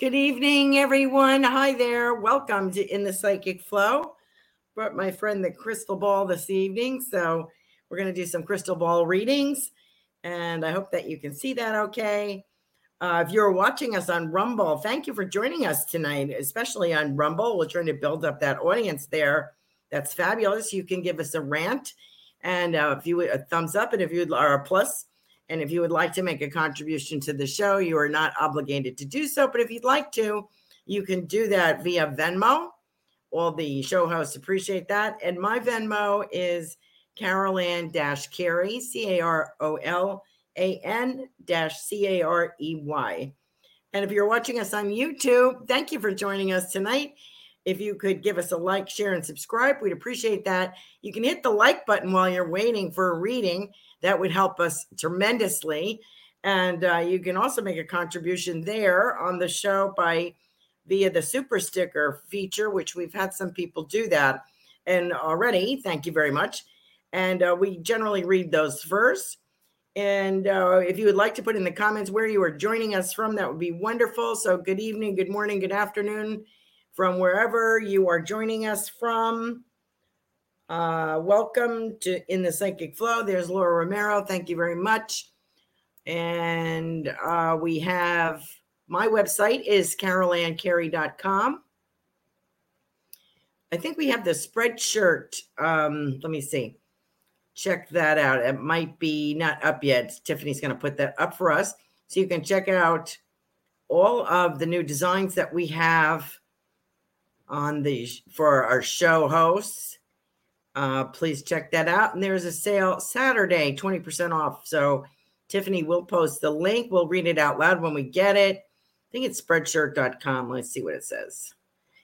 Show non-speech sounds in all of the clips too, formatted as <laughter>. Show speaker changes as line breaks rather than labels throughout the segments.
Good evening, everyone. Hi there. Welcome to In the Psychic Flow. Brought my friend the crystal ball this evening. So we're going to do some crystal ball readings. And I hope that you can see that okay. Uh, if you're watching us on Rumble, thank you for joining us tonight, especially on Rumble. We're trying to build up that audience there. That's fabulous. You can give us a rant and uh, if you a thumbs up, and if you are a plus, and if you would like to make a contribution to the show, you are not obligated to do so. But if you'd like to, you can do that via Venmo. All the show hosts appreciate that. And my Venmo is Carolan Carey, C A R O L A N C A R E Y. And if you're watching us on YouTube, thank you for joining us tonight. If you could give us a like, share, and subscribe, we'd appreciate that. You can hit the like button while you're waiting for a reading that would help us tremendously. And uh, you can also make a contribution there on the show by via the super sticker feature, which we've had some people do that. And already, thank you very much. And uh, we generally read those first. And uh, if you would like to put in the comments where you are joining us from, that would be wonderful. So, good evening, good morning, good afternoon from wherever you are joining us from. Uh, welcome to In the Psychic Flow. There's Laura Romero. Thank you very much. And uh, we have my website is carolancarey.com. I think we have the spreadshirt. Um, let me see. Check that out. It might be not up yet. Tiffany's going to put that up for us. So you can check out all of the new designs that we have on the for our show hosts uh, please check that out. And there's a sale Saturday, 20% off. So Tiffany will post the link. We'll read it out loud when we get it. I think it's spreadshirt.com. Let's see what it says.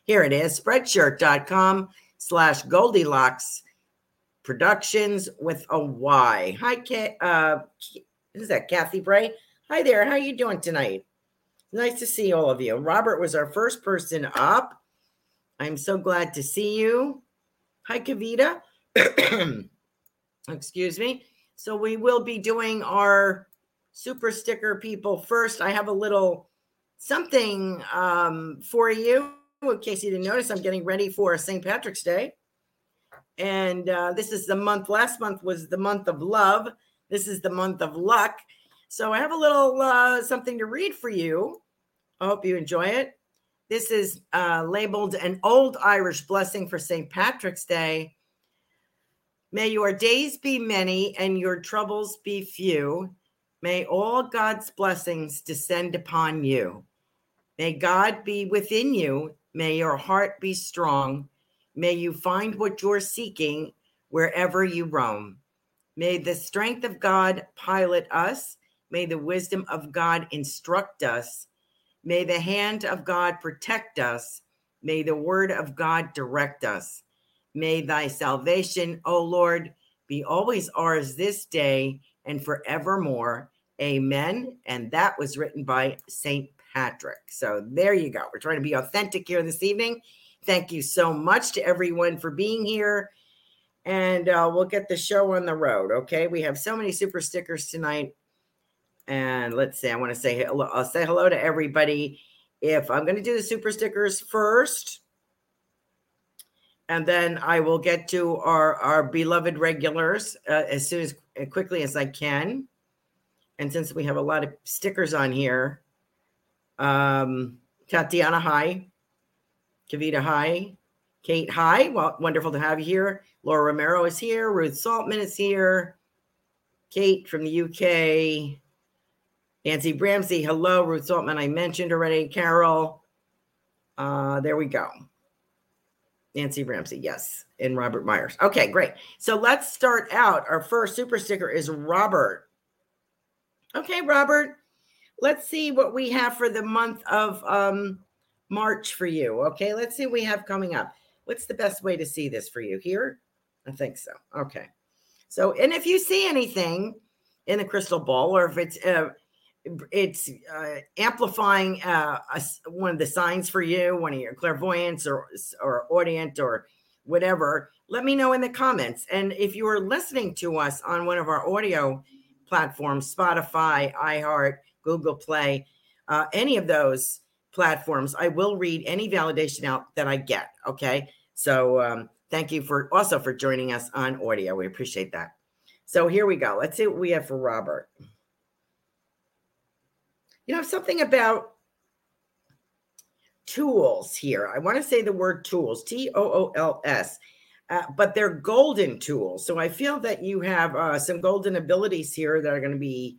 Here it is spreadshirt.com slash Goldylocks Productions with a Y. Hi, Kay. Uh, is that Kathy Bray? Hi there. How are you doing tonight? Nice to see all of you. Robert was our first person up. I'm so glad to see you. Hi, Kavita. <coughs> Excuse me. So we will be doing our super sticker people first. I have a little something um, for you in case you didn't notice. I'm getting ready for St. Patrick's Day. And uh, this is the month, last month was the month of love. This is the month of luck. So I have a little uh, something to read for you. I hope you enjoy it. This is uh, labeled an old Irish blessing for St. Patrick's Day. May your days be many and your troubles be few. May all God's blessings descend upon you. May God be within you. May your heart be strong. May you find what you're seeking wherever you roam. May the strength of God pilot us. May the wisdom of God instruct us. May the hand of God protect us. May the word of God direct us. May thy salvation, O Lord, be always ours this day and forevermore. Amen. And that was written by St. Patrick. So there you go. We're trying to be authentic here this evening. Thank you so much to everyone for being here. And uh, we'll get the show on the road. Okay. We have so many super stickers tonight. And let's see, I want to say hello. I'll say hello to everybody. If I'm going to do the super stickers first, and then I will get to our, our beloved regulars uh, as soon as, as quickly as I can. And since we have a lot of stickers on here, um, Tatiana, hi. Kavita, hi. Kate, hi. Well, wonderful to have you here. Laura Romero is here. Ruth Saltman is here. Kate from the UK. Nancy Bramsey, hello. Ruth Saltman, I mentioned already. Carol, uh, there we go. Nancy Ramsey, yes, and Robert Myers. Okay, great. So let's start out. Our first super sticker is Robert. Okay, Robert, let's see what we have for the month of um, March for you. Okay, let's see what we have coming up. What's the best way to see this for you? Here? I think so. Okay. So, and if you see anything in the crystal ball, or if it's uh, it's uh, amplifying uh, a, one of the signs for you, one of your clairvoyance or or audient or whatever, let me know in the comments. And if you are listening to us on one of our audio platforms, Spotify, iHeart, Google Play, uh, any of those platforms, I will read any validation out that I get. Okay, so um, thank you for also for joining us on audio. We appreciate that. So here we go. Let's see what we have for Robert you know, something about tools here. I want to say the word tools, T O O L S, uh, but they're golden tools. So I feel that you have uh, some golden abilities here that are going to be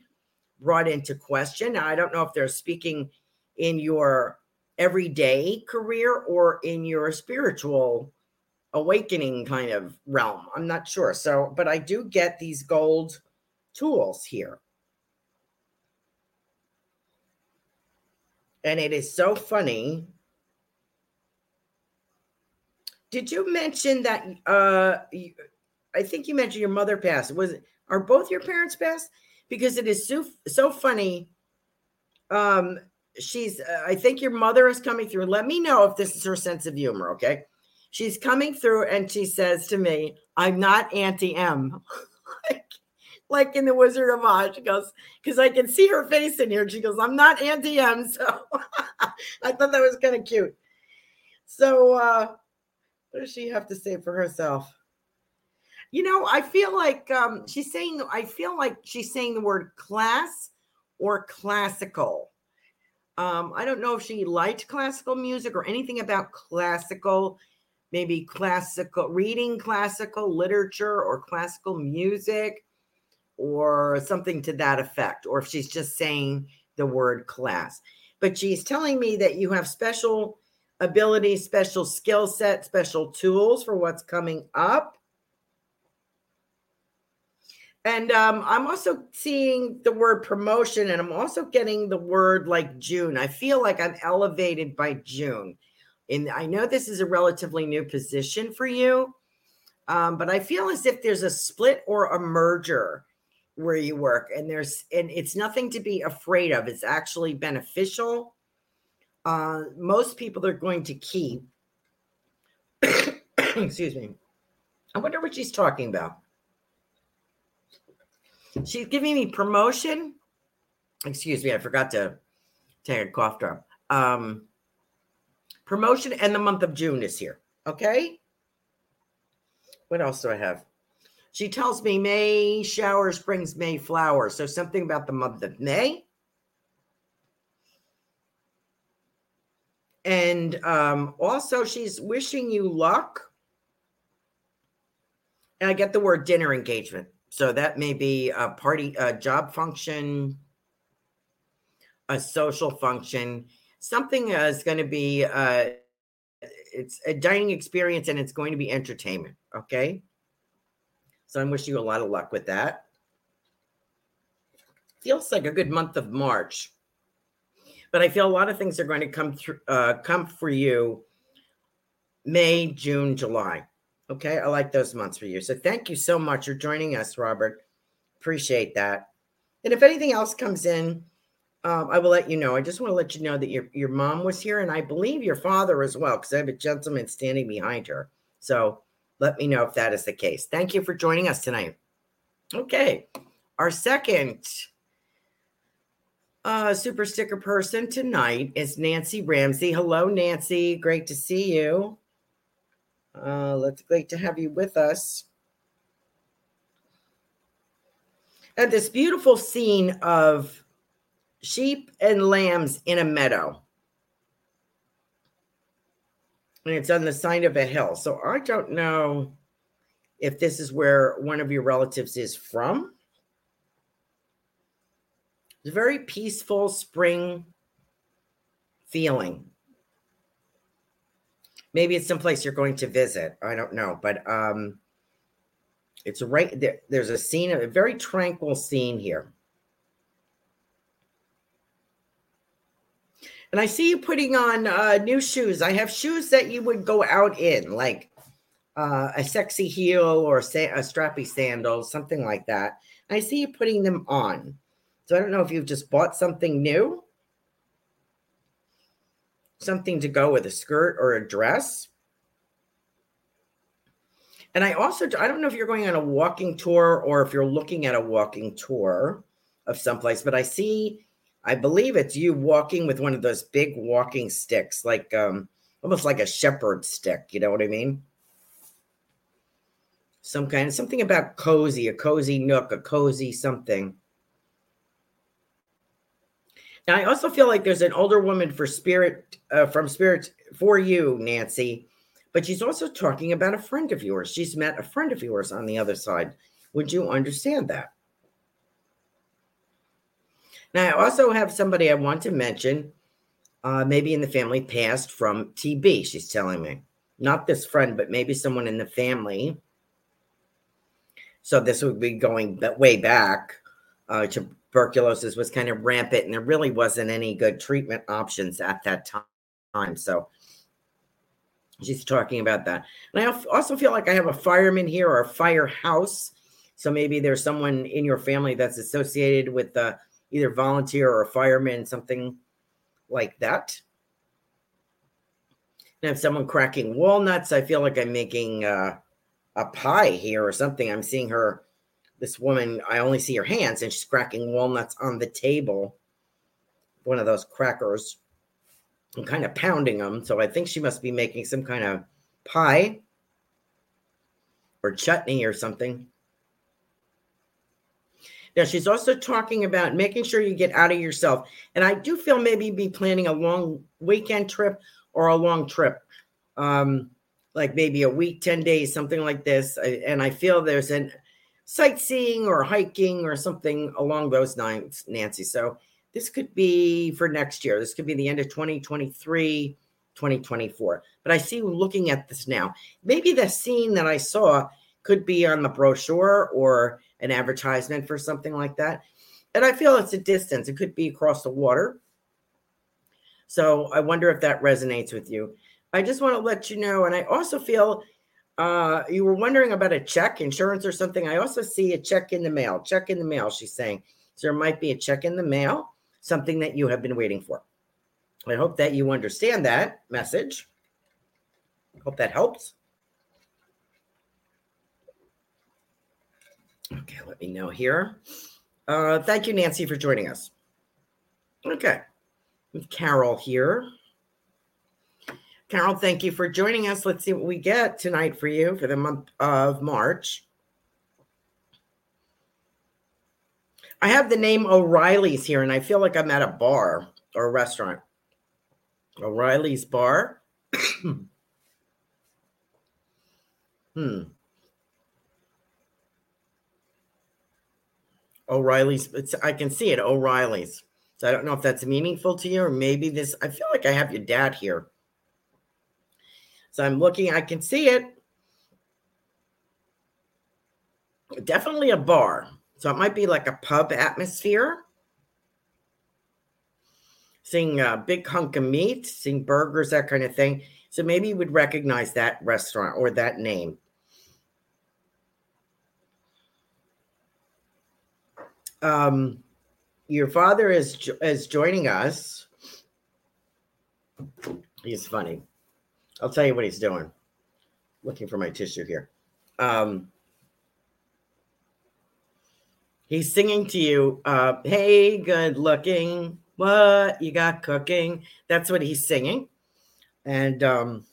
brought into question. Now, I don't know if they're speaking in your everyday career or in your spiritual awakening kind of realm. I'm not sure. So, but I do get these gold tools here. And it is so funny. Did you mention that? Uh, I think you mentioned your mother passed. Was are both your parents passed? Because it is so so funny. Um, she's. Uh, I think your mother is coming through. Let me know if this is her sense of humor. Okay, she's coming through, and she says to me, "I'm not Auntie M." <laughs> like in the Wizard of Oz. She goes, because I can see her face in here. She goes, I'm not Auntie M. <laughs> So I thought that was kind of cute. So uh what does she have to say for herself? You know, I feel like um she's saying I feel like she's saying the word class or classical. Um, I don't know if she liked classical music or anything about classical, maybe classical reading classical literature or classical music or something to that effect, or if she's just saying the word class. But she's telling me that you have special abilities, special skill set, special tools for what's coming up. And um, I'm also seeing the word promotion, and I'm also getting the word like June. I feel like I'm elevated by June. And I know this is a relatively new position for you, um, but I feel as if there's a split or a merger where you work and there's and it's nothing to be afraid of it's actually beneficial. Uh most people are going to keep <coughs> excuse me i wonder what she's talking about. She's giving me promotion excuse me i forgot to take a cough drop um promotion and the month of june is here okay? What else do i have she tells me May showers brings May flowers. So something about the month of May. And um, also, she's wishing you luck. And I get the word dinner engagement. So that may be a party, a job function, a social function. Something is going to be, uh, it's a dining experience and it's going to be entertainment. Okay. So I'm wishing you a lot of luck with that. Feels like a good month of March but I feel a lot of things are going to come through, uh, come for you May, June, July. Okay. I like those months for you. So thank you so much for joining us, Robert. Appreciate that. And if anything else comes in, um, I will let you know. I just want to let you know that your, your mom was here and I believe your father as well, because I have a gentleman standing behind her. So let me know if that is the case. Thank you for joining us tonight. Okay. Our second uh, super sticker person tonight is Nancy Ramsey. Hello, Nancy. Great to see you. Uh, let's great to have you with us. At this beautiful scene of sheep and lambs in a meadow. And it's on the side of a hill. So I don't know if this is where one of your relatives is from it's a very peaceful spring feeling. Maybe it's someplace you're going to visit. I don't know, but um, it's right there. There's a scene, a very tranquil scene here. And I see you putting on uh, new shoes. I have shoes that you would go out in, like uh, a sexy heel or say a strappy sandal, something like that. I see you putting them on. So I don't know if you've just bought something new, something to go with a skirt or a dress. And I also, I don't know if you're going on a walking tour or if you're looking at a walking tour of someplace, but I see, I believe it's you walking with one of those big walking sticks, like um, almost like a shepherd stick. You know what I mean? Some kind of something about cozy, a cozy nook, a cozy something. Now, I also feel like there's an older woman for spirit uh, from spirit for you, Nancy, but she's also talking about a friend of yours. She's met a friend of yours on the other side. Would you understand that? Now, I also have somebody I want to mention, uh, maybe in the family passed from TB, she's telling me. Not this friend, but maybe someone in the family. So this would be going way back uh, tuberculosis was kind of rampant and there really wasn't any good treatment options at that time. So she's talking about that. And I also feel like I have a fireman here or a firehouse. So maybe there's someone in your family that's associated with the either volunteer or a fireman, something like that. And if someone cracking walnuts, I feel like I'm making uh, a pie here or something. I'm seeing her this woman, I only see her hands, and she's cracking walnuts on the table, one of those crackers, and kind of pounding them. So I think she must be making some kind of pie or chutney or something. Now, she's also talking about making sure you get out of yourself. And I do feel maybe be planning a long weekend trip or a long trip, um, like maybe a week, 10 days, something like this. And I feel there's an sightseeing or hiking or something along those lines, Nancy. So this could be for next year. This could be the end of 2023, 2024. But I see looking at this now. Maybe the scene that I saw could be on the brochure or an advertisement for something like that. And I feel it's a distance. It could be across the water. So I wonder if that resonates with you. I just want to let you know. And I also feel uh, you were wondering about a check, insurance, or something. I also see a check in the mail. Check in the mail, she's saying. So there might be a check in the mail, something that you have been waiting for. I hope that you understand that message. Hope that helps. Okay, let me know here. Uh, thank you, Nancy, for joining us. Okay, with Carol here. Carol, thank you for joining us. Let's see what we get tonight for you for the month of March. I have the name O'Reilly's here, and I feel like I'm at a bar or a restaurant. O'Reilly's Bar. <coughs> hmm. O'Reilly's. It's, I can see it. O'Reilly's. So I don't know if that's meaningful to you or maybe this. I feel like I have your dad here. So I'm looking. I can see it. Definitely a bar. So it might be like a pub atmosphere. Seeing a big hunk of meat, seeing burgers, that kind of thing. So maybe you would recognize that restaurant or that name. Um, your father is is joining us. He's funny. I'll tell you what he's doing. Looking for my tissue here. Um, he's singing to you, uh, "Hey, good looking, what you got cooking?" That's what he's singing, and um,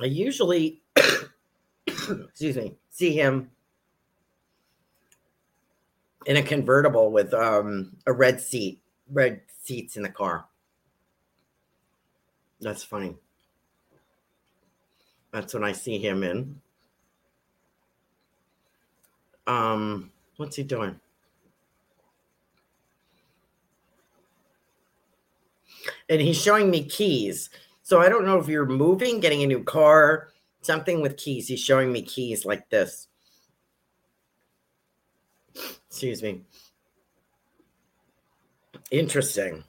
I usually, <coughs> excuse me, see him in a convertible with um, a red seat, red seats in the car. That's funny. That's when I see him in. Um, what's he doing? And he's showing me keys. So I don't know if you're moving, getting a new car, something with keys. He's showing me keys like this. Excuse me. Interesting.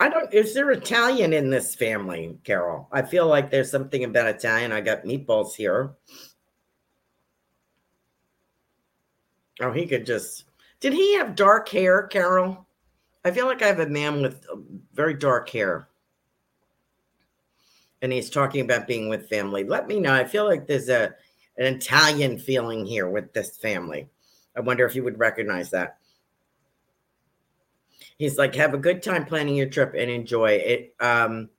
I don't, is there Italian in this family, Carol? I feel like there's something about Italian. I got meatballs here. Oh, he could just did he have dark hair, Carol? I feel like I have a man with uh, very dark hair. And he's talking about being with family. Let me know. I feel like there's a an Italian feeling here with this family. I wonder if you would recognize that. He's like, have a good time planning your trip and enjoy it. Um,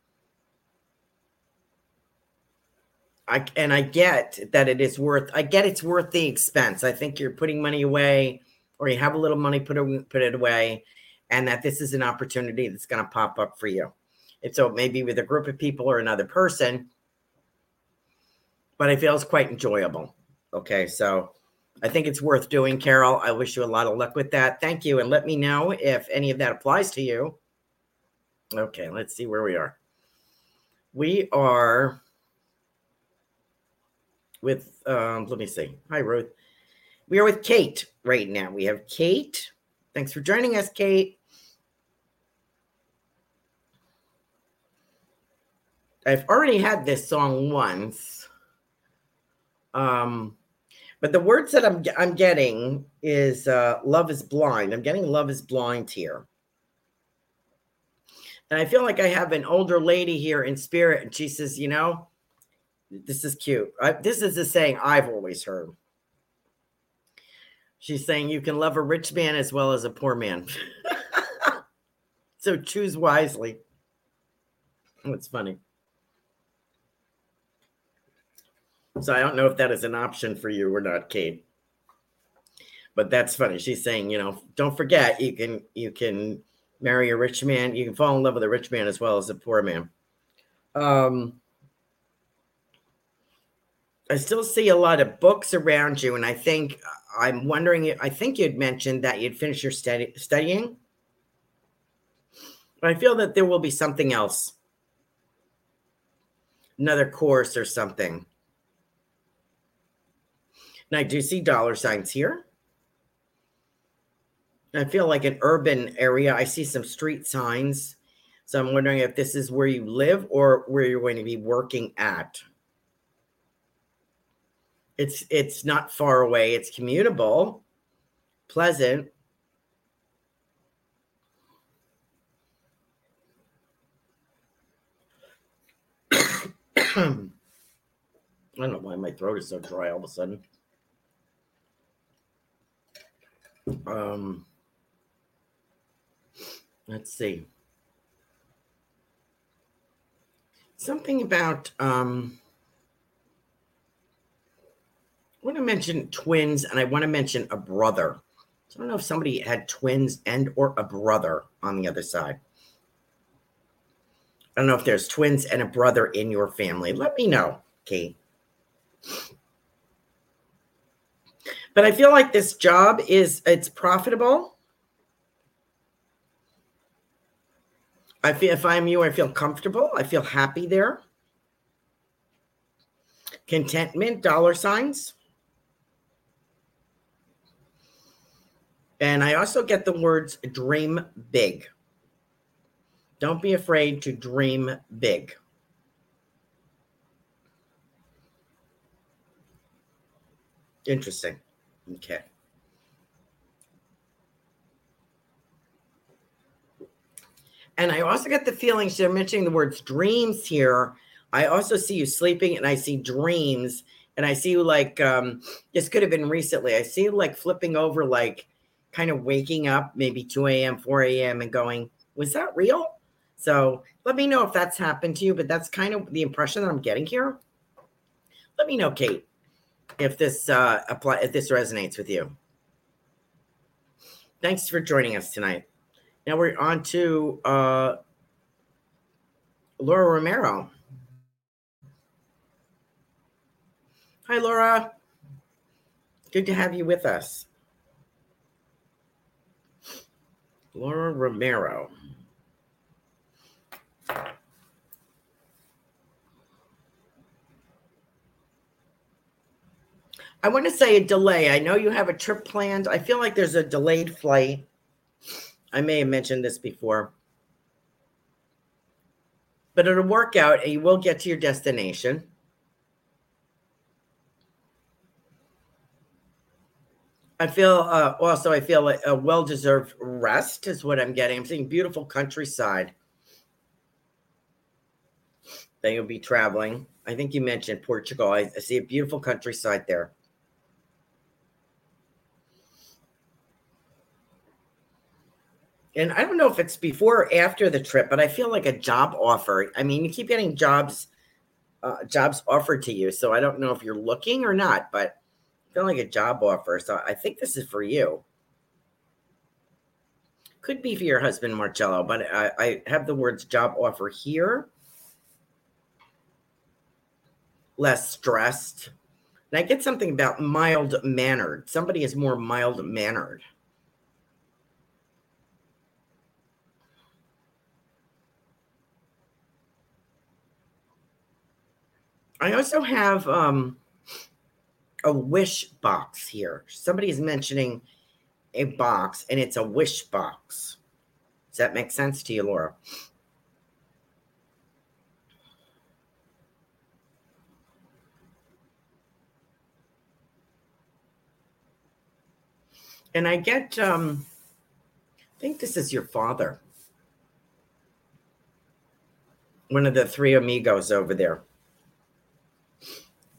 I and I get that it is worth. I get it's worth the expense. I think you're putting money away or you have a little money, put it, put it away, and that this is an opportunity that's going to pop up for you. And so maybe with a group of people or another person, but I feel it's quite enjoyable. Okay, so I think it's worth doing, Carol. I wish you a lot of luck with that. Thank you. And let me know if any of that applies to you. Okay, let's see where we are. We are with, um, let me see. Hi, Ruth. We are with Kate right now. We have Kate. Thanks for joining us, Kate. I've already had this song once. Um, but the words that I'm I'm getting is uh, "Love is blind." I'm getting "Love is blind" here, and I feel like I have an older lady here in spirit, and she says, "You know, this is cute. I, this is a saying I've always heard. She's saying you can love a rich man as well as a poor man. <laughs> so choose wisely. That's funny. So I don't know if that is an option for you or not, Kate. But that's funny. She's saying, you know, don't forget you can you can marry a rich man, you can fall in love with a rich man as well as a poor man. Um I still see a lot of books around you, and I think I'm wondering. I think you'd mentioned that you'd finish your study, studying. I feel that there will be something else, another course or something. And I do see dollar signs here. I feel like an urban area. I see some street signs. So I'm wondering if this is where you live or where you're going to be working at. It's it's not far away. It's commutable, pleasant. <coughs> I don't know why my throat is so dry all of a sudden. Um, let's see. something about um I want to mention twins and I want to mention a brother. So I don't know if somebody had twins and or a brother on the other side. I don't know if there's twins and a brother in your family. Let me know, Kate. But I feel like this job is it's profitable. I feel if I'm you, I feel comfortable. I feel happy there. Contentment, dollar signs. And I also get the words dream big. Don't be afraid to dream big. Interesting. Okay. And I also get the feeling, they're mentioning the words dreams here. I also see you sleeping and I see dreams. And I see you like, um, this could have been recently. I see you like flipping over, like kind of waking up maybe 2 a.m., 4 a.m., and going, was that real? So let me know if that's happened to you, but that's kind of the impression that I'm getting here. Let me know, Kate, if this uh apply if this resonates with you. Thanks for joining us tonight. Now we're on to uh Laura Romero. Hi, Laura. Good to have you with us. Laura Romero. I want to say a delay. I know you have a trip planned. I feel like there's a delayed flight. I may have mentioned this before. But it'll work out and you will get to your destination. I feel uh, also, I feel a well deserved rest is what I'm getting. I'm seeing beautiful countryside Then you'll be traveling. I think you mentioned Portugal. I, I see a beautiful countryside there. and I don't know if it's before or after the trip, but I feel like a job offer. I mean, you keep getting jobs, uh, jobs offered to you, so I don't know if you're looking or not, but I feel like a job offer. So I think this is for you. Could be for your husband, Marcello, but I, I have the words job offer here. Less stressed. And I get something about mild mannered. Somebody is more mild mannered. I also have um, a wish box here. Somebody is mentioning a box, and it's a wish box. Does that make sense to you, Laura? And I get, um, I think this is your father. One of the three amigos over there.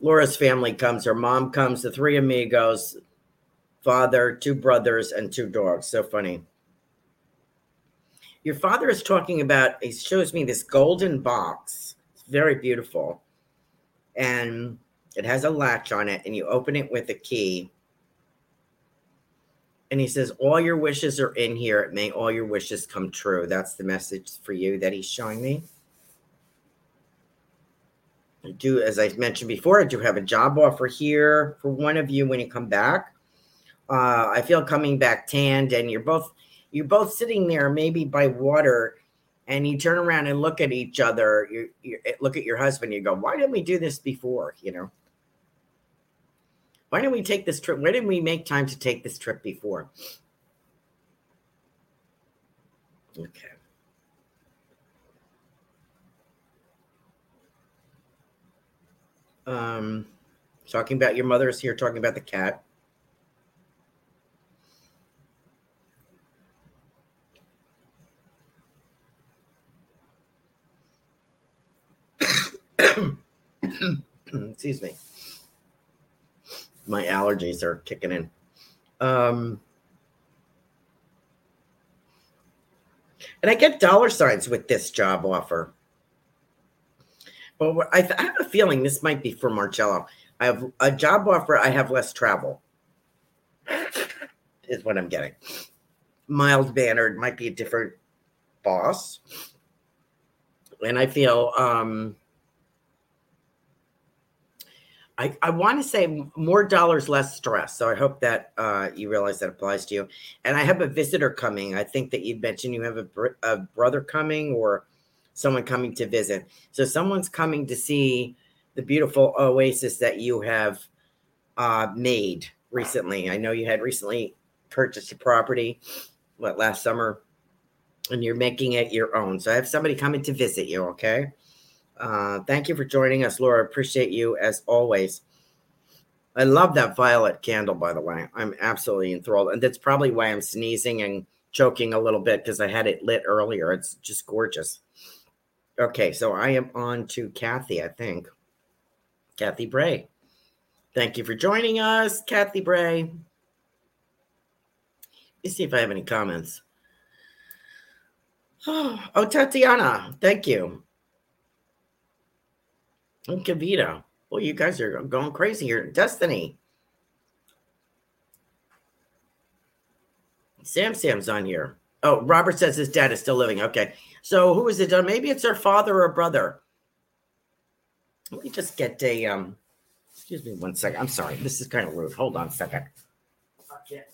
Laura's family comes. Her mom comes, the three amigos, father, two brothers, and two dogs. So funny. Your father is talking about, he shows me this golden box. It's very beautiful. And it has a latch on it, and you open it with a key. And he says, All your wishes are in here. May all your wishes come true. That's the message for you that he's showing me. I do, as I mentioned before, I do have a job offer here for one of you when you come back. Uh, I feel coming back tanned, and you're both you're both sitting there, maybe by water, and you turn around and look at each other. You, you look at your husband. You go, "Why didn't we do this before?" You know, why didn't we take this trip? Why didn't we make time to take this trip before? Okay. Um, talking about your mother is here, talking about the cat. Excuse me. My allergies are kicking in. Um, and I get dollar signs with this job offer. Well, I, I have a feeling this might be for Marcello. I have a job offer. I have less travel. <laughs> Is what I'm getting. Mild mannered might be a different boss, and I feel um, I, I want to say more dollars, less stress. So I hope that uh, you realize that applies to you. And I have a visitor coming. I think that you mentioned you have a, br- a brother coming or someone coming to visit. So someone's coming to see the beautiful oasis that you have uh, made recently. I know you had recently purchased a property, what last summer, and you're making it your own. So I have somebody coming to visit you. Okay. Uh, thank you for joining us, Laura. Appreciate you as always. I love that violet candle, by the way. I'm absolutely enthralled. And that's probably why I'm sneezing and choking a little bit because I had it lit earlier. It's just gorgeous. Okay, so I am on to Kathy, I think. Kathy Bray. Thank you for joining us, Kathy Bray. Let me see if I have any comments. <sighs> Oh, Tatiana, thank you. And Kavita. Well, you guys are going crazy here. Destiny. Sam Sam's on here. Oh, Robert says his dad is still living. Okay. So who is it? Uh, maybe it's her father or brother. Let me just get a um excuse me one second. I'm sorry. This is kind of rude. Hold on a second. I can't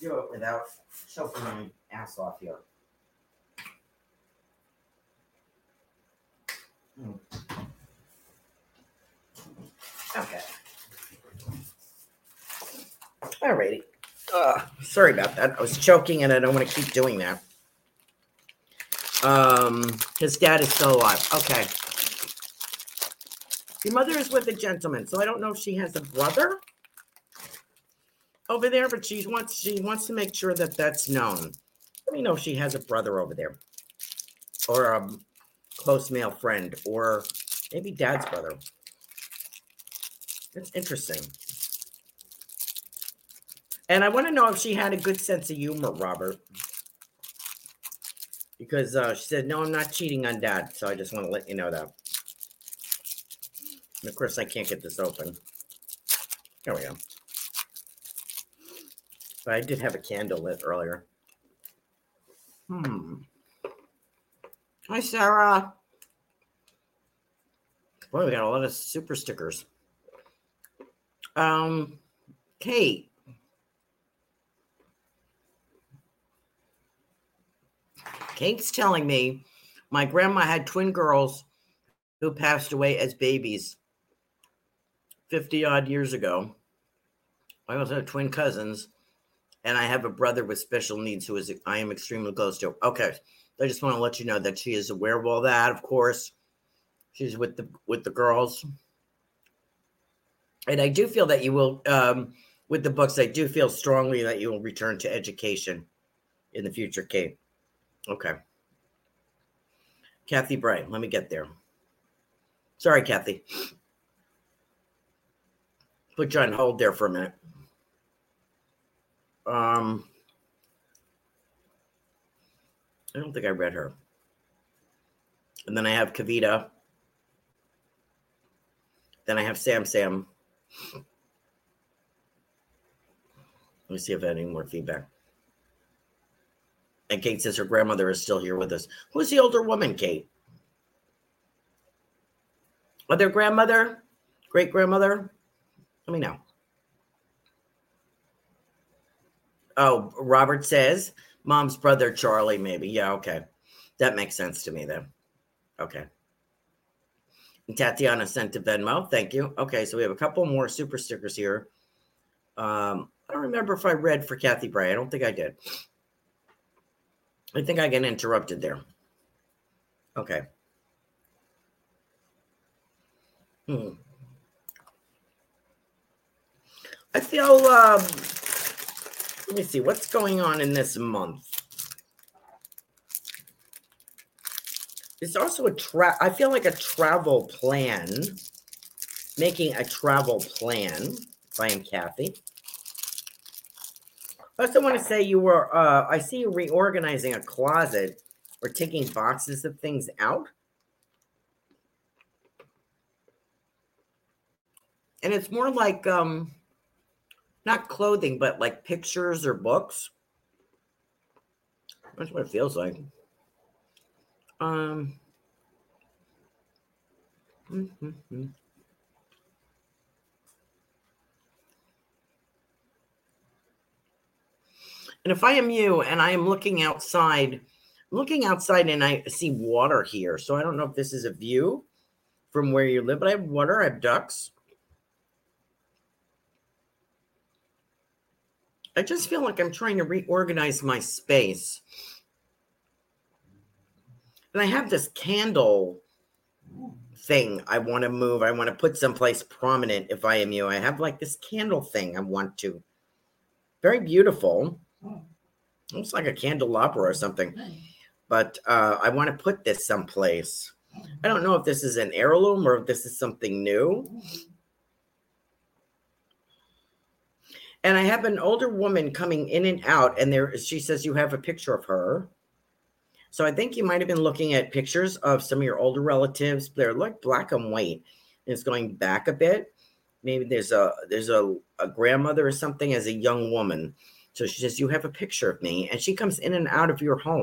do it without choking my ass off here. Hmm. Okay. Alrighty. Uh, sorry about that. I was choking and I don't want to keep doing that. Um, his dad is still alive. Okay. Your mother is with a gentleman, so I don't know if she has a brother over there, but she wants she wants to make sure that that's known. Let me know if she has a brother over there, or a close male friend, or maybe dad's brother. That's interesting. And I want to know if she had a good sense of humor, Robert. Because uh, she said, No, I'm not cheating on dad. So I just want to let you know that. And of course, I can't get this open. There we go. But I did have a candle lit earlier. Hmm. Hi, Sarah. Boy, we got a lot of super stickers. Um, Kate. Kate's telling me my grandma had twin girls who passed away as babies 50 odd years ago. I also have twin cousins, and I have a brother with special needs who is I am extremely close to. Okay. I just want to let you know that she is aware of all that, of course. She's with the with the girls. And I do feel that you will um with the books, I do feel strongly that you will return to education in the future, Kate. Okay. Kathy Bright, let me get there. Sorry, Kathy. Put you on hold there for a minute. Um, I don't think I read her. And then I have Kavita. Then I have Sam Sam. Let me see if I have any more feedback. And Kate says her grandmother is still here with us. Who's the older woman, Kate? Other grandmother? Great grandmother? Let me know. Oh, Robert says mom's brother, Charlie, maybe. Yeah, okay. That makes sense to me then. Okay. Tatiana sent to Venmo. Thank you. Okay, so we have a couple more super stickers here. Um, I don't remember if I read for Kathy Bray. I don't think I did. I think I get interrupted there. Okay. Hmm. I feel, um, let me see, what's going on in this month? It's also a tra I feel like a travel plan, making a travel plan. If I am Kathy. I also want to say you were, uh, I see you reorganizing a closet or taking boxes of things out. And it's more like um, not clothing, but like pictures or books. That's what it feels like. Um, mm-hmm. mm-hmm. And if I am you and I am looking outside, looking outside and I see water here. So I don't know if this is a view from where you live, but I have water, I have ducks. I just feel like I'm trying to reorganize my space. And I have this candle thing I want to move. I want to put someplace prominent if I am you. I have like this candle thing I want to. Very beautiful. Looks like a candelabra or something. But uh, I want to put this someplace. I don't know if this is an heirloom or if this is something new. And I have an older woman coming in and out, and there she says you have a picture of her. So I think you might have been looking at pictures of some of your older relatives. They're like black and white. And it's going back a bit. Maybe there's a there's a, a grandmother or something as a young woman. So she says, You have a picture of me. And she comes in and out of your home.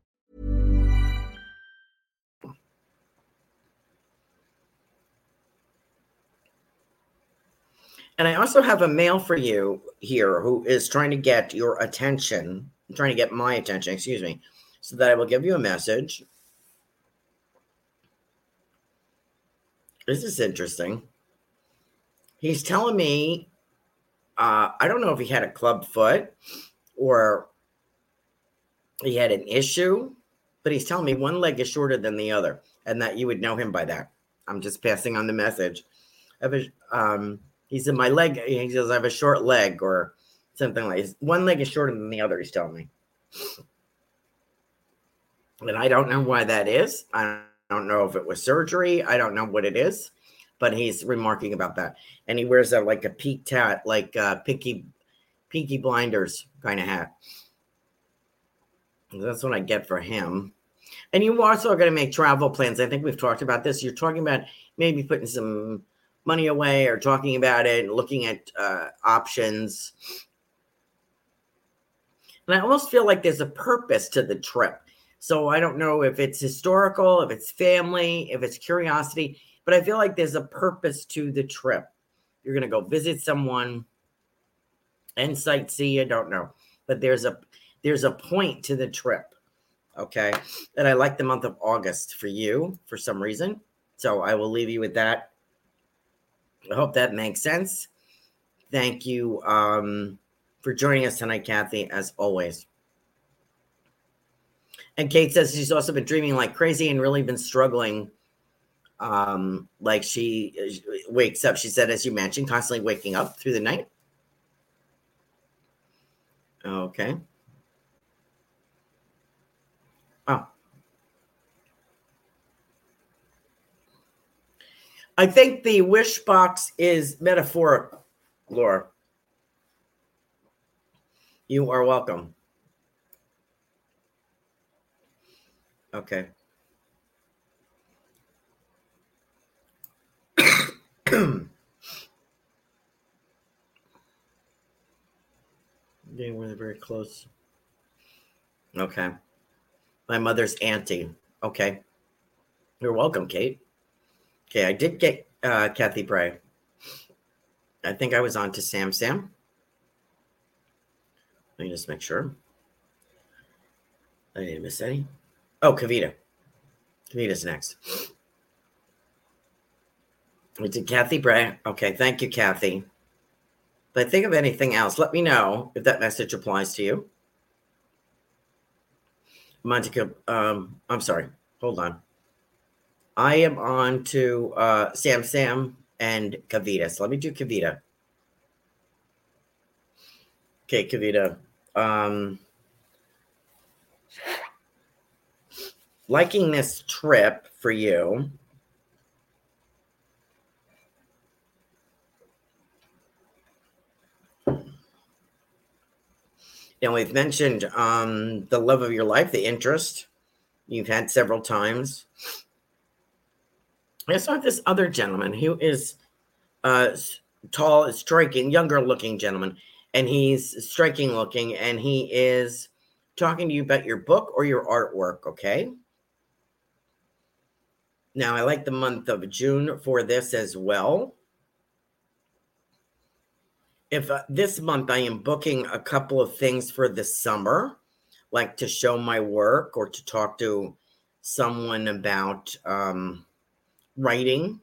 And I also have a male for you here who is trying to get your attention, trying to get my attention, excuse me, so that I will give you a message. This is interesting. He's telling me, uh, I don't know if he had a club foot or he had an issue, but he's telling me one leg is shorter than the other and that you would know him by that. I'm just passing on the message. A, um, he said, My leg, he says, I have a short leg or something like this. One leg is shorter than the other, he's telling me. And I don't know why that is. I don't know if it was surgery. I don't know what it is, but he's remarking about that. And he wears a like a peaked hat, like uh pinky Peaky Blinders kind of hat. That's what I get for him. And you also are going to make travel plans. I think we've talked about this. You're talking about maybe putting some money away or talking about it and looking at uh, options. And I almost feel like there's a purpose to the trip. So I don't know if it's historical, if it's family, if it's curiosity, but I feel like there's a purpose to the trip. You're going to go visit someone and sightsee, I don't know. But there's a there's a point to the trip. Okay? And I like the month of August for you for some reason. So I will leave you with that. I hope that makes sense. Thank you um, for joining us tonight, Kathy, as always. And Kate says she's also been dreaming like crazy and really been struggling. Um, like she uh, wakes up, she said, as you mentioned, constantly waking up through the night. Okay. I think the wish box is metaphoric, Laura. You are welcome. Okay. <coughs> Getting really very close. Okay. My mother's auntie. Okay. You're welcome, Kate. Okay, I did get uh, Kathy Bray. I think I was on to Sam Sam. Let me just make sure. I didn't miss any. Oh, Kavita. Kavita's next. We did Kathy Bray. Okay, thank you, Kathy. If I think of anything else, let me know if that message applies to you. Monica, um, I'm sorry. Hold on. I am on to uh, Sam Sam and Kavita. So let me do Kavita. Okay, Kavita. Um, liking this trip for you. And we've mentioned um, the love of your life, the interest you've had several times. I saw this other gentleman who is uh, tall, striking, younger looking gentleman, and he's striking looking, and he is talking to you about your book or your artwork. Okay. Now, I like the month of June for this as well if uh, this month I am booking a couple of things for the summer, like to show my work or to talk to someone about um, writing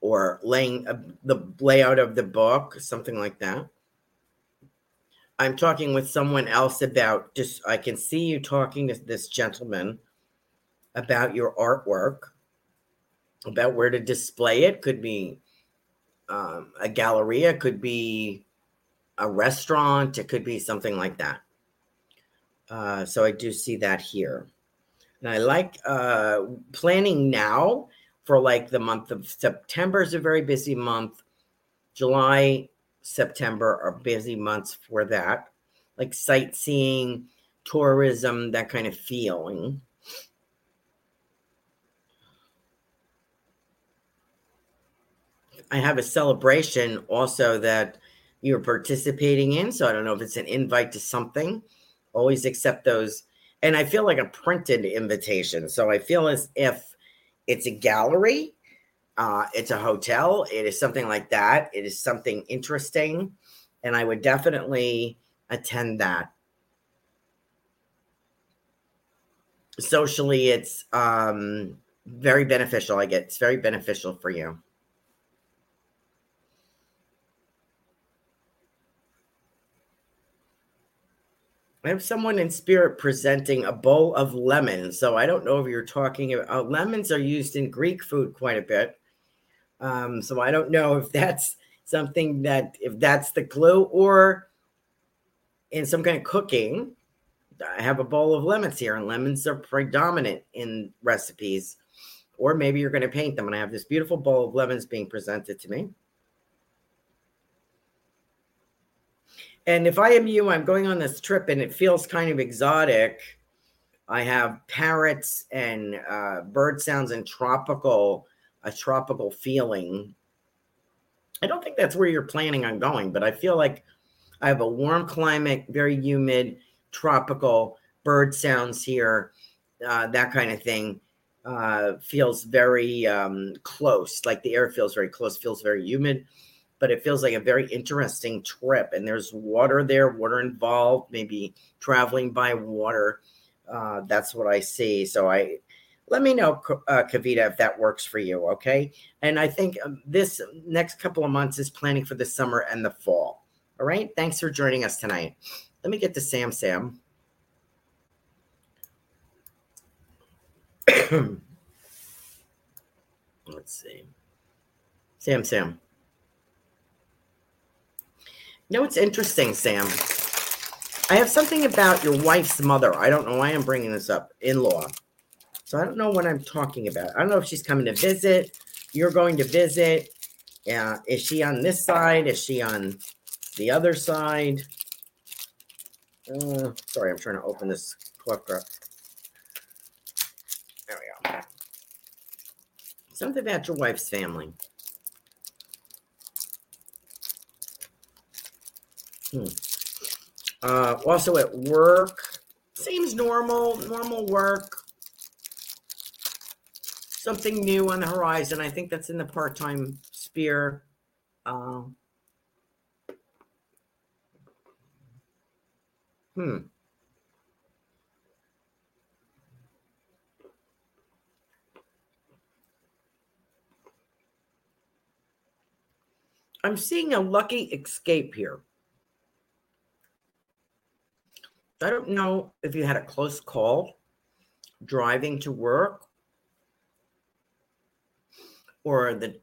or laying a, the layout of the book, something like that. I'm talking with someone else about just, I can see you talking to this gentleman about your artwork, about where to display it. Could be um, a galleria, could be a restaurant, it could be something like that. Uh, so I do see that here. And I like uh, planning now for like the month of September is a very busy month. July, September are busy months for that, like sightseeing, tourism, that kind of feeling. I have a celebration also that you're participating in. So I don't know if it's an invite to something. Always accept those. And I feel like a printed invitation. So I feel as if it's a gallery, uh, it's a hotel, it is something like that. It is something interesting. And I would definitely attend that. Socially, it's um, very beneficial. I get it's very beneficial for you. I have someone in spirit presenting a bowl of lemons. So I don't know if you're talking about uh, lemons are used in Greek food quite a bit. Um, so I don't know if <laughs> that's something that if that's the clue or in some kind of cooking. I have a bowl of lemons here, and lemons are predominant in recipes. Or maybe you're going to paint them, and I have this beautiful bowl of lemons being presented to me. And if I am you, I'm going on this trip and it feels kind of exotic. I have parrots and uh, bird sounds and tropical, a tropical feeling. I don't think that's where you're planning on going, but I feel like I have a warm climate, very humid, tropical bird sounds here, uh, that kind of thing. Uh, feels very um, close, like the air feels very close, feels very humid but it feels like a very interesting trip. And there's water there, water involved, maybe traveling by water. Uh, that's what I see. So I let me know, uh, Kavita, if that works for you. Okay. And I think um, this next couple of months is planning for the summer and the fall. All right. Thanks for joining us tonight. Let me get to Sam Sam. <coughs> Let's see. Sam Sam. You know what's interesting, Sam? I have something about your wife's mother. I don't know why I'm bringing this up. In law. So I don't know what I'm talking about. I don't know if she's coming to visit. You're going to visit. Yeah. Is she on this side? Is she on the other side? Uh, sorry, I'm trying to open this up. There we go. Something about your wife's family. Hmm. Uh, also at work, seems normal, normal work. something new on the horizon. I think that's in the part-time sphere. Um, hmm. I'm seeing a lucky escape here. I don't know if you had a close call driving to work or the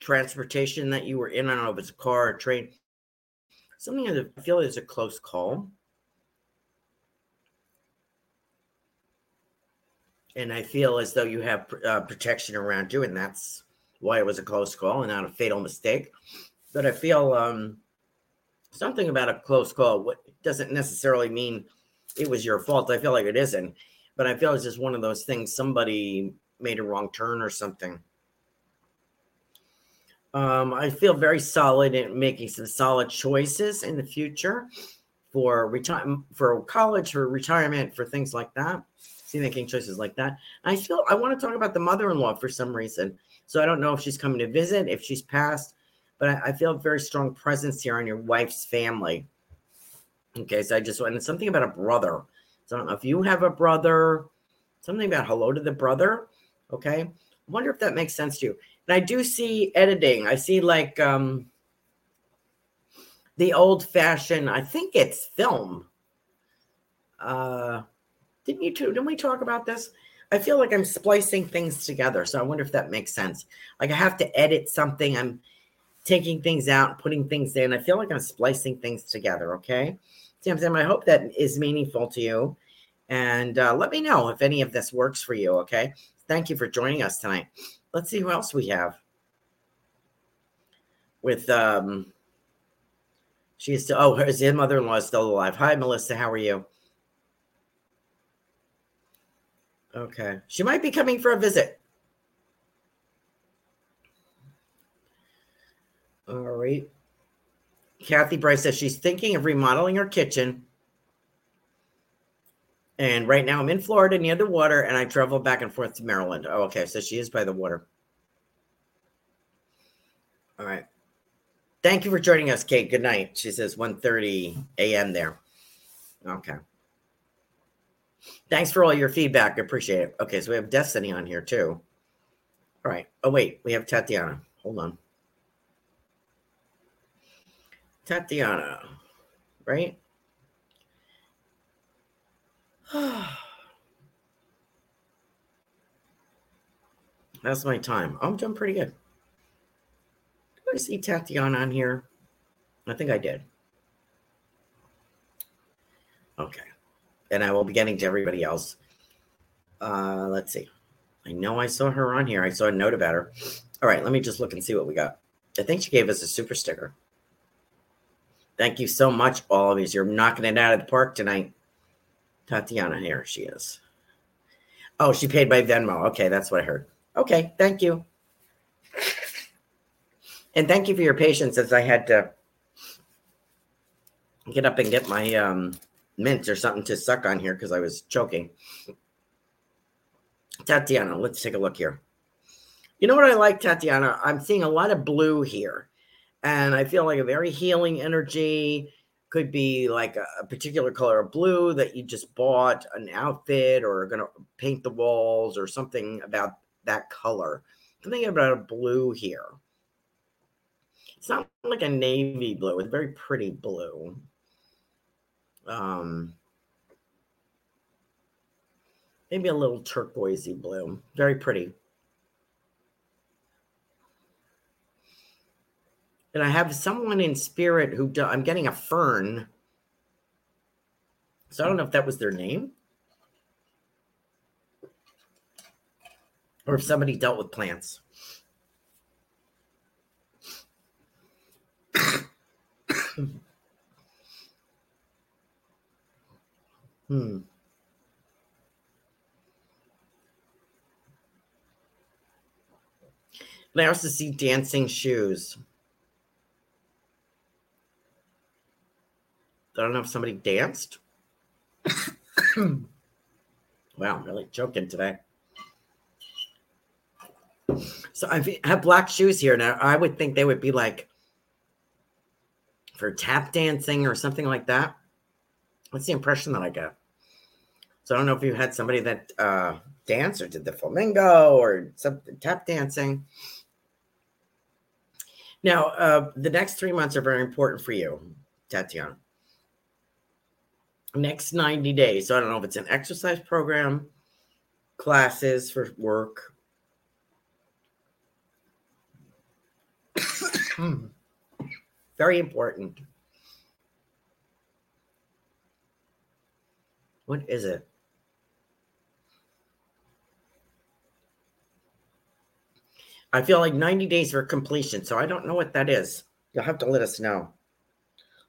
transportation that you were in. I don't know if it's a car or a train. Something I feel is a close call. And I feel as though you have uh, protection around you, and that's why it was a close call and not a fatal mistake. But I feel um, something about a close call what doesn't necessarily mean it was your fault. I feel like it isn't, but I feel it's just one of those things. Somebody made a wrong turn or something. Um, I feel very solid in making some solid choices in the future for retirement, for college, for retirement, for things like that. See, making choices like that. I feel I want to talk about the mother-in-law for some reason. So I don't know if she's coming to visit, if she's passed, but I, I feel a very strong presence here on your wife's family. Okay, so I just want something about a brother. So I don't know if you have a brother, something about hello to the brother. Okay. I wonder if that makes sense to you. And I do see editing. I see like um the old fashioned, I think it's film. Uh didn't you two didn't we talk about this? I feel like I'm splicing things together. So I wonder if that makes sense. Like I have to edit something. I'm taking things out, putting things in. I feel like I'm splicing things together. Okay. Sam Sam, I hope that is meaningful to you. And uh, let me know if any of this works for you. Okay. Thank you for joining us tonight. Let's see who else we have. With um she's still oh his mother-in-law is still alive. Hi Melissa, how are you? Okay. She might be coming for a visit. All right. Kathy Bryce says she's thinking of remodeling her kitchen. And right now I'm in Florida near the water and I travel back and forth to Maryland. Oh, okay. So she is by the water. All right. Thank you for joining us, Kate. Good night. She says 1:30 a.m. there. Okay. Thanks for all your feedback. I appreciate it. Okay, so we have Destiny on here too. All right. Oh, wait, we have Tatiana. Hold on. Tatiana, right? <sighs> That's my time. I'm doing pretty good. Did I see Tatiana on here? I think I did. Okay. And I will be getting to everybody else. Uh, let's see. I know I saw her on here. I saw a note about her. All right, let me just look and see what we got. I think she gave us a super sticker. Thank you so much, all of you. You're knocking it out of the park tonight. Tatiana, here she is. Oh, she paid by Venmo. Okay, that's what I heard. Okay, thank you. And thank you for your patience as I had to get up and get my um, mint or something to suck on here because I was choking. Tatiana, let's take a look here. You know what I like, Tatiana? I'm seeing a lot of blue here and I feel like a very healing energy could be like a, a, particular color of blue that you just bought an outfit or going to paint the walls or something about that color. Something about a blue here. It's not like a navy blue, it's very pretty blue. Um, maybe a little turquoisey blue. Very pretty. And I have someone in spirit who do, I'm getting a fern. So I don't know if that was their name or if somebody dealt with plants. <coughs> hmm. I also see dancing shoes. I don't know if somebody danced. <coughs> wow, I'm really joking today. So I have black shoes here now. I would think they would be like for tap dancing or something like that. That's the impression that I get. So I don't know if you had somebody that uh, danced or did the flamingo or something tap dancing. Now, uh, the next three months are very important for you, Tatiana. Next 90 days. So I don't know if it's an exercise program, classes for work. <coughs> very important. What is it? I feel like 90 days for completion. So I don't know what that is. You'll have to let us know.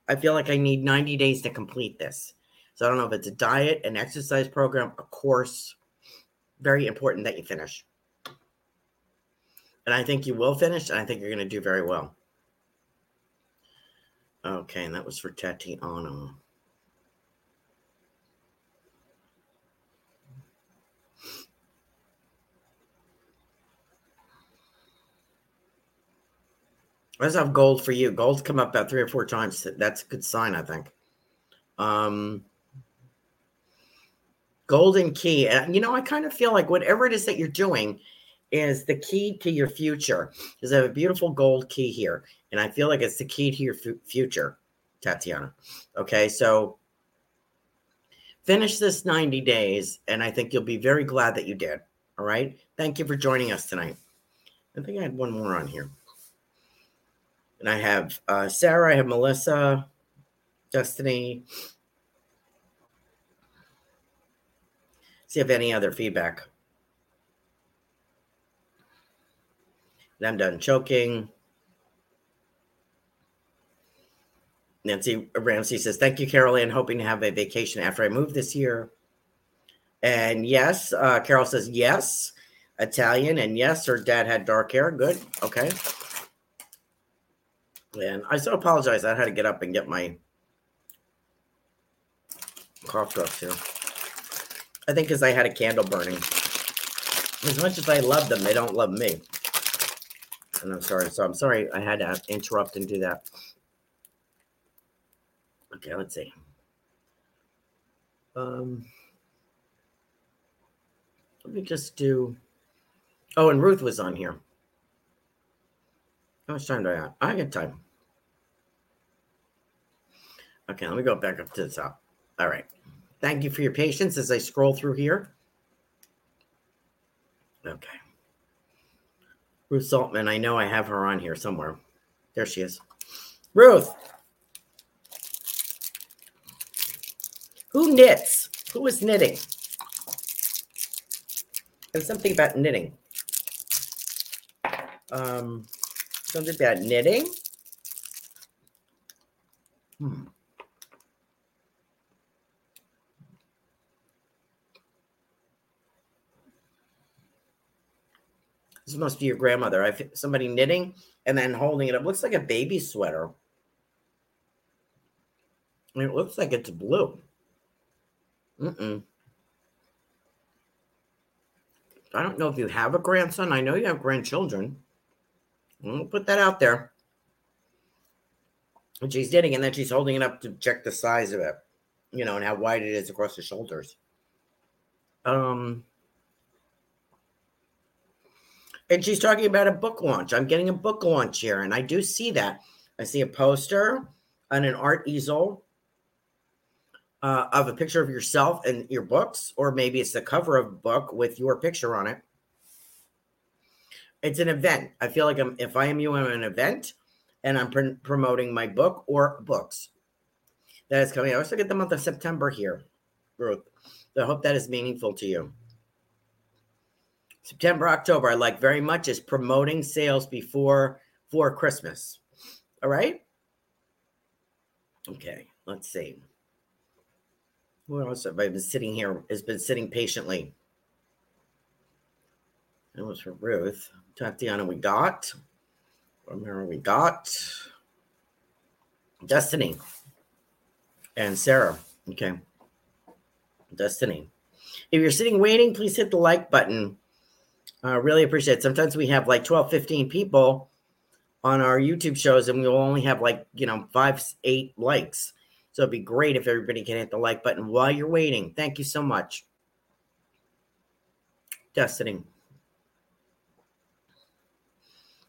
I feel like I need 90 days to complete this. So I don't know if it's a diet, an exercise program, a course. Very important that you finish. And I think you will finish, and I think you're going to do very well. Okay, and that was for Tatiana. Let's have gold for you. Gold's come up about three or four times. That's a good sign, I think. Um, golden key. And, you know, I kind of feel like whatever it is that you're doing is the key to your future. Because I have a beautiful gold key here. And I feel like it's the key to your f- future, Tatiana. Okay. So finish this 90 days. And I think you'll be very glad that you did. All right. Thank you for joining us tonight. I think I had one more on here. And I have uh, Sarah, I have Melissa, Destiny. See if any other feedback. And I'm done choking. Nancy Ramsey says, Thank you, Carolan. Hoping to have a vacation after I move this year. And yes, uh, Carol says, Yes, Italian. And yes, her dad had dark hair. Good. Okay. And I so apologize. I had to get up and get my cough drops here. I think because I had a candle burning. As much as I love them, they don't love me. And I'm sorry. So I'm sorry I had to interrupt and do that. Okay, let's see. Um, let me just do. Oh, and Ruth was on here. How much time do I have? I got time. Okay, let me go back up to the top. All right. Thank you for your patience as I scroll through here. Okay. Ruth Saltman, I know I have her on here somewhere. There she is. Ruth. Who knits? Who is knitting? There's something about knitting. Um, Something about knitting. Hmm. This must be your grandmother. I somebody knitting and then holding it up. Looks like a baby sweater. it looks like it's blue. Mm-mm. I don't know if you have a grandson. I know you have grandchildren. We'll put that out there. And she's knitting, and then she's holding it up to check the size of it, you know, and how wide it is across the shoulders. Um, and she's talking about a book launch. I'm getting a book launch here, and I do see that. I see a poster on an art easel uh, of a picture of yourself and your books, or maybe it's the cover of a book with your picture on it it's an event. I feel like I'm if I am you, I'm an event, and I'm pr- promoting my book or books that is coming. I also get the month of September here, Ruth. So I hope that is meaningful to you. September, October, I like very much is promoting sales before for Christmas. All right. Okay, let's see. Who else have I been sitting here? Has been sitting patiently. That was for Ruth. Tatiana, we got. Romero, we got. Destiny. And Sarah. Okay. Destiny. If you're sitting waiting, please hit the like button. I really appreciate it. Sometimes we have like 12, 15 people on our YouTube shows and we'll only have like, you know, five, eight likes. So it'd be great if everybody can hit the like button while you're waiting. Thank you so much. Destiny.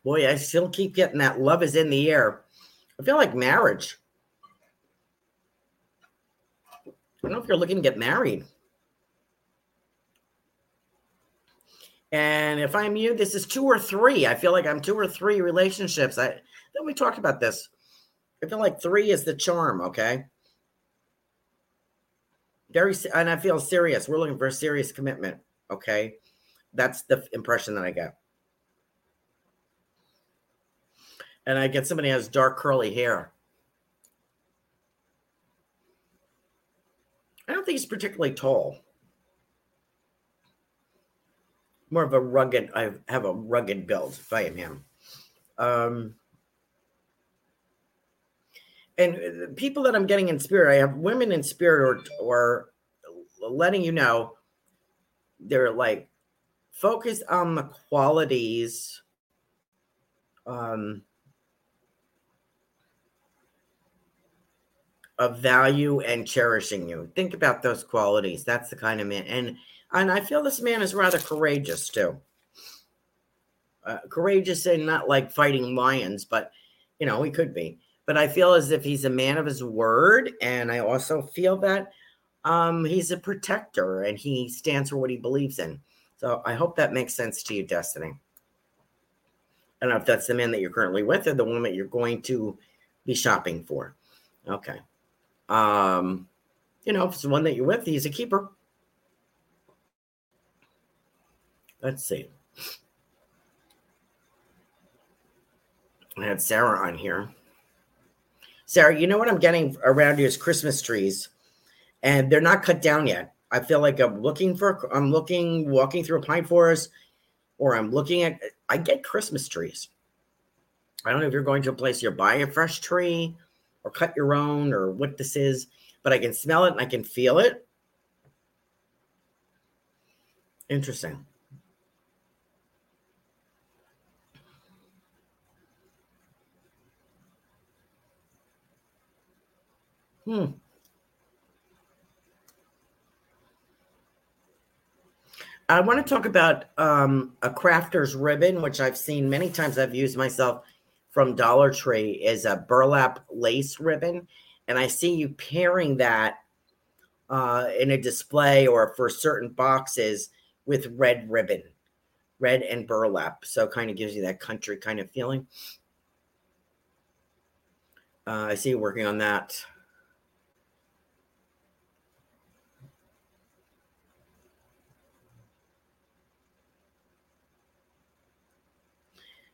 Boy, I still keep getting that love is in the air. I feel like marriage. I don't know if you're looking to get married. And if I'm you, this is two or three. I feel like I'm two or three relationships. I then we talked about this. I feel like three is the charm, okay? Very and I feel serious. We're looking for a serious commitment, okay? That's the impression that I get. And I get somebody has dark curly hair. I don't think he's particularly tall. More of a rugged, I have a rugged build if I am him. Um, and people that I'm getting in spirit, I have women in spirit or, or letting you know they're like focused on the qualities um, of value and cherishing you. Think about those qualities. That's the kind of man. And and I feel this man is rather courageous too. Uh, courageous and not like fighting lions, but you know, he could be. But I feel as if he's a man of his word. And I also feel that um, he's a protector and he stands for what he believes in. So I hope that makes sense to you, Destiny. I don't know if that's the man that you're currently with or the woman you're going to be shopping for. Okay. Um, you know, if it's the one that you're with, he's a keeper. Let's see. I had Sarah on here. Sarah, you know what I'm getting around here is Christmas trees, and they're not cut down yet. I feel like I'm looking for, I'm looking, walking through a pine forest, or I'm looking at, I get Christmas trees. I don't know if you're going to a place you buy a fresh tree or cut your own or what this is, but I can smell it and I can feel it. Interesting. Hmm. I want to talk about um, a crafter's ribbon, which I've seen many times. I've used myself from Dollar Tree is a burlap lace ribbon. And I see you pairing that uh, in a display or for certain boxes with red ribbon, red and burlap. So kind of gives you that country kind of feeling. Uh, I see you working on that.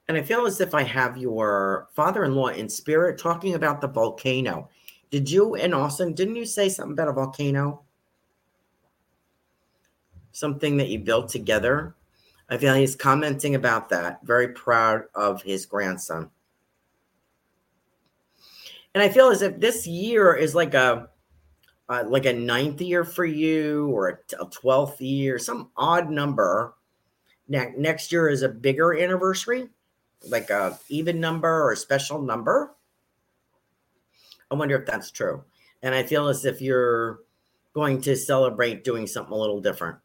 And I feel as if I have your father in law in spirit talking about the volcano. Did you and Austin, didn't you say something about a volcano? Something that you built together? I feel he's commenting about that. Very proud of his grandson. And I feel as if this year is like a uh, like a ninth year for you or a, 12th year, some odd number. Ne- next year is a bigger anniversary like a even number or a special number. I wonder if that's true. And I feel as if you're going to celebrate doing something a little different.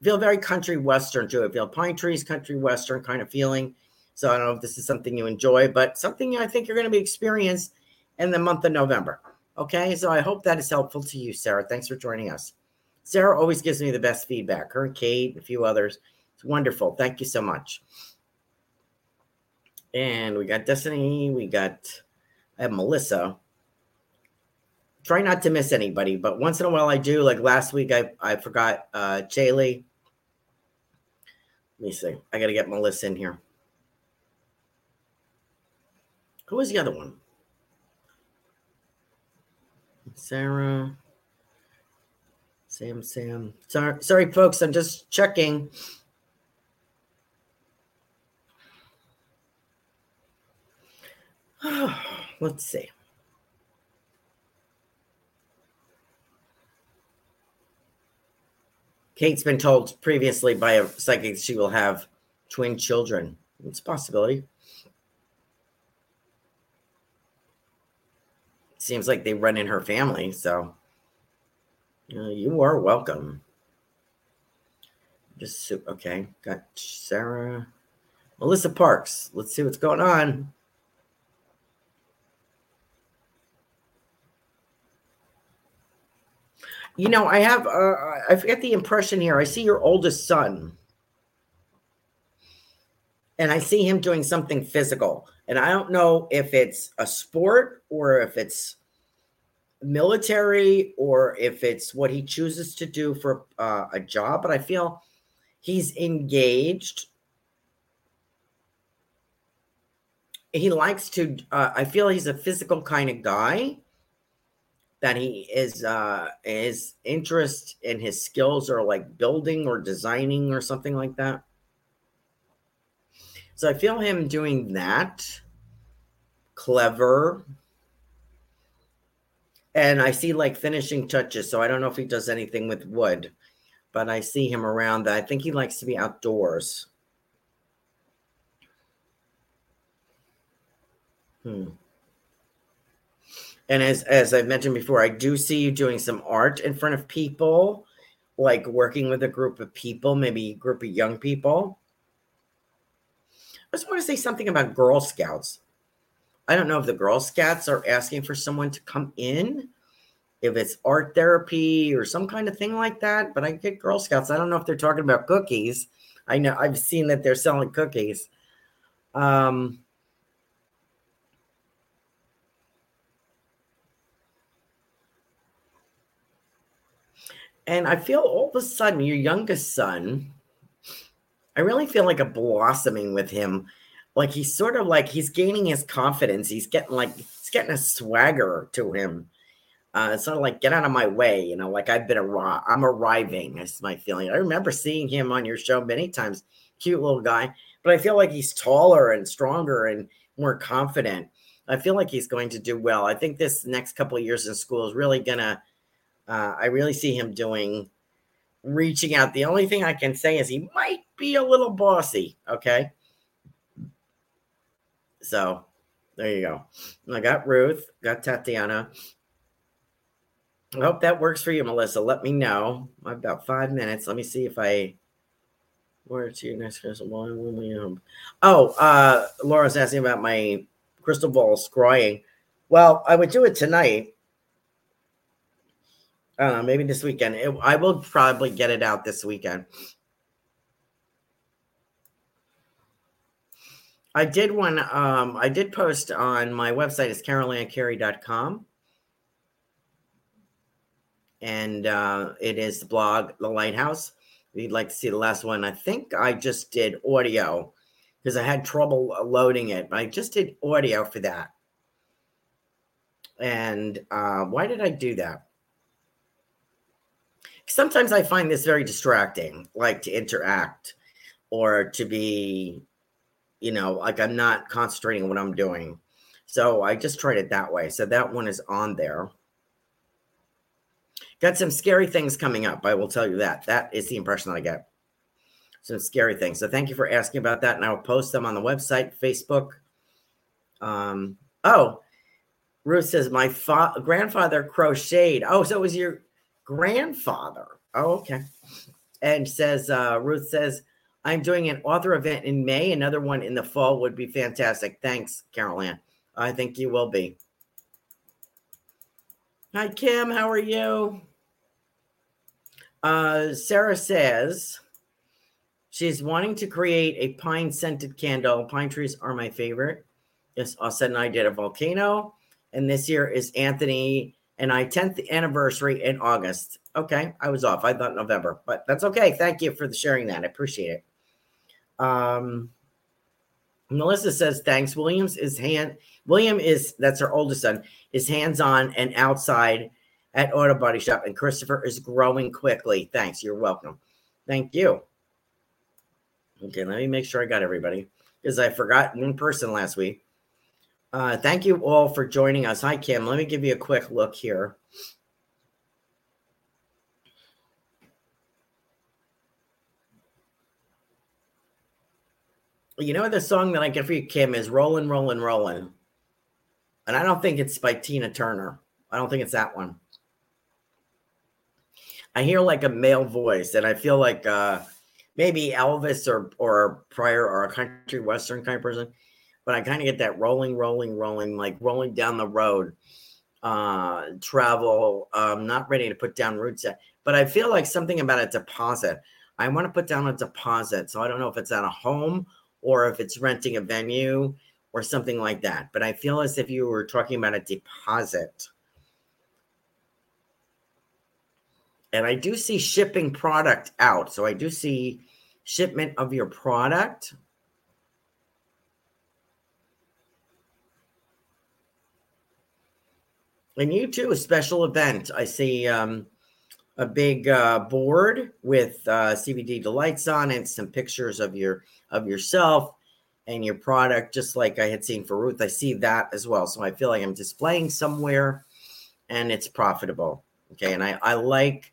I feel very country western too. I feel pine trees, country western kind of feeling. So I don't know if this is something you enjoy, but something I think you're going to be experienced in the month of November. Okay, so I hope that is helpful to you, Sarah. Thanks for joining us. Sarah always gives me the best feedback. Her and Kate, a few others. It's wonderful. Thank you so much. And we got Destiny. We got I have Melissa. Try not to miss anybody, but once in a while I do. Like last week, I I forgot uh Jaylee. Let me see. I got to get Melissa in here. Who was the other one? Sarah. Sam, Sam. Sorry, sorry, folks. I'm just checking. <sighs> Let's see. Kate's been told previously by a psychic she will have twin children. It's a possibility. Seems like they run in her family, so uh, you are welcome. Just okay. Got Sarah, Melissa Parks. Let's see what's going on. You know, I have, uh, I forget the impression here. I see your oldest son, and I see him doing something physical. And I don't know if it's a sport or if it's military or if it's what he chooses to do for uh, a job, but I feel he's engaged. He likes to, uh, I feel he's a physical kind of guy that he is uh his interest and his skills are like building or designing or something like that. So i feel him doing that clever. And i see like finishing touches so i don't know if he does anything with wood but i see him around that. I think he likes to be outdoors. Hmm and as as I've mentioned before, I do see you doing some art in front of people, like working with a group of people, maybe a group of young people. I just want to say something about Girl Scouts. I don't know if the Girl Scouts are asking for someone to come in, if it's art therapy or some kind of thing like that. But I get Girl Scouts. I don't know if they're talking about cookies. I know I've seen that they're selling cookies. Um, And I feel all of a sudden, your youngest son, I really feel like a blossoming with him. Like he's sort of like he's gaining his confidence. He's getting like he's getting a swagger to him. Uh, it's sort of like get out of my way, you know. Like I've been arri- I'm arriving. That's my feeling. I remember seeing him on your show many times. Cute little guy, but I feel like he's taller and stronger and more confident. I feel like he's going to do well. I think this next couple years in school is really gonna uh, I really see him doing reaching out. The only thing I can say is he might be a little bossy. Okay. So there you go. I got Ruth, got Tatiana. I hope that works for you, Melissa. Let me know. I've about five minutes. Let me see if I. Where to your next crystal ball? Oh, uh, Laura's asking about my crystal ball scrying. Well, I would do it tonight I don't know, maybe this weekend. It, I will probably get it out this weekend. I did one, um, I did post on my website, is carolancarey.com. And uh, it is the blog, The Lighthouse. If you'd like to see the last one, I think I just did audio because I had trouble loading it. but I just did audio for that. And uh, why did I do that? Sometimes I find this very distracting, like to interact or to be, you know, like I'm not concentrating on what I'm doing. So I just tried it that way. So that one is on there. Got some scary things coming up. I will tell you that. That is the impression that I get. Some scary things. So thank you for asking about that. And I will post them on the website, Facebook. Um, oh, Ruth says, my fa- grandfather crocheted. Oh, so it was your grandfather. Oh, okay. And says, uh, Ruth says, I'm doing an author event in May. Another one in the fall would be fantastic. Thanks, Carolan. I think you will be. Hi, Kim. How are you? Uh, Sarah says she's wanting to create a pine scented candle. Pine trees are my favorite. Yes, Austin and I did a volcano. And this year is Anthony and I 10th anniversary in August. Okay, I was off. I thought November, but that's okay. Thank you for sharing that. I appreciate it. Um, Melissa says thanks. Williams is hand. William is that's her oldest son. Is hands on and outside at Auto Body Shop, and Christopher is growing quickly. Thanks. You're welcome. Thank you. Okay, let me make sure I got everybody because I forgot one person last week. Uh, thank you all for joining us. Hi, Kim. Let me give you a quick look here. You know the song that I get for you, Kim, is "Rollin', Rollin', Rollin'," and I don't think it's by Tina Turner. I don't think it's that one. I hear like a male voice, and I feel like uh, maybe Elvis or or prior or a country western kind of person. But I kind of get that rolling, rolling, rolling, like rolling down the road, uh, travel. Um, not ready to put down roots yet, but I feel like something about a deposit. I want to put down a deposit, so I don't know if it's at a home or if it's renting a venue or something like that. But I feel as if you were talking about a deposit. And I do see shipping product out. So I do see shipment of your product. And you too, a special event. I see um, a big uh, board with uh, CBD delights on it, some pictures of your of yourself and your product, just like I had seen for Ruth. I see that as well, so I feel like I'm displaying somewhere, and it's profitable. Okay, and I I like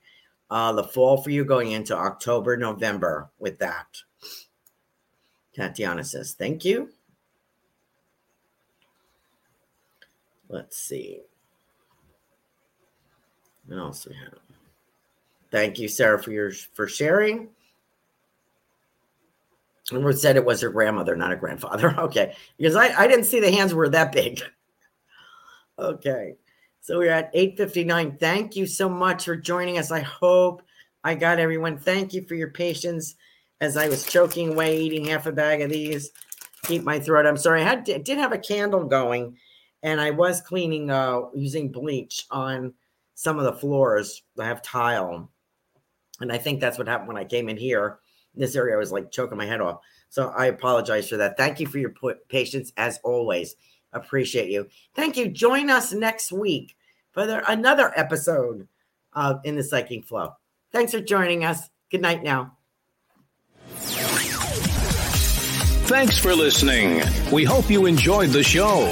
uh, the fall for you going into October November with that. Tatiana says thank you. Let's see. What else we have? Thank you, Sarah, for your for sharing. Ruth said it was her grandmother, not a grandfather. <laughs> Okay, because I, I didn't see the hands were that big. <laughs> okay, so we're at 8:59. Thank you so much for joining us. I hope I got everyone. Thank you for your patience as I was choking away, eating half a bag of these. Keep my throat. I'm sorry. I had did have a candle going, and I was cleaning uh using bleach on some of the floors. I have tile and I think that's what happened when I came in here. This area, was like choking my head off. So I apologize for that. Thank you for your patience as always. Appreciate you. Thank you. Join us next week for the, another episode of In the Psychic Flow. Thanks for joining us. Good night now.
Thanks for listening. We hope you enjoyed the show.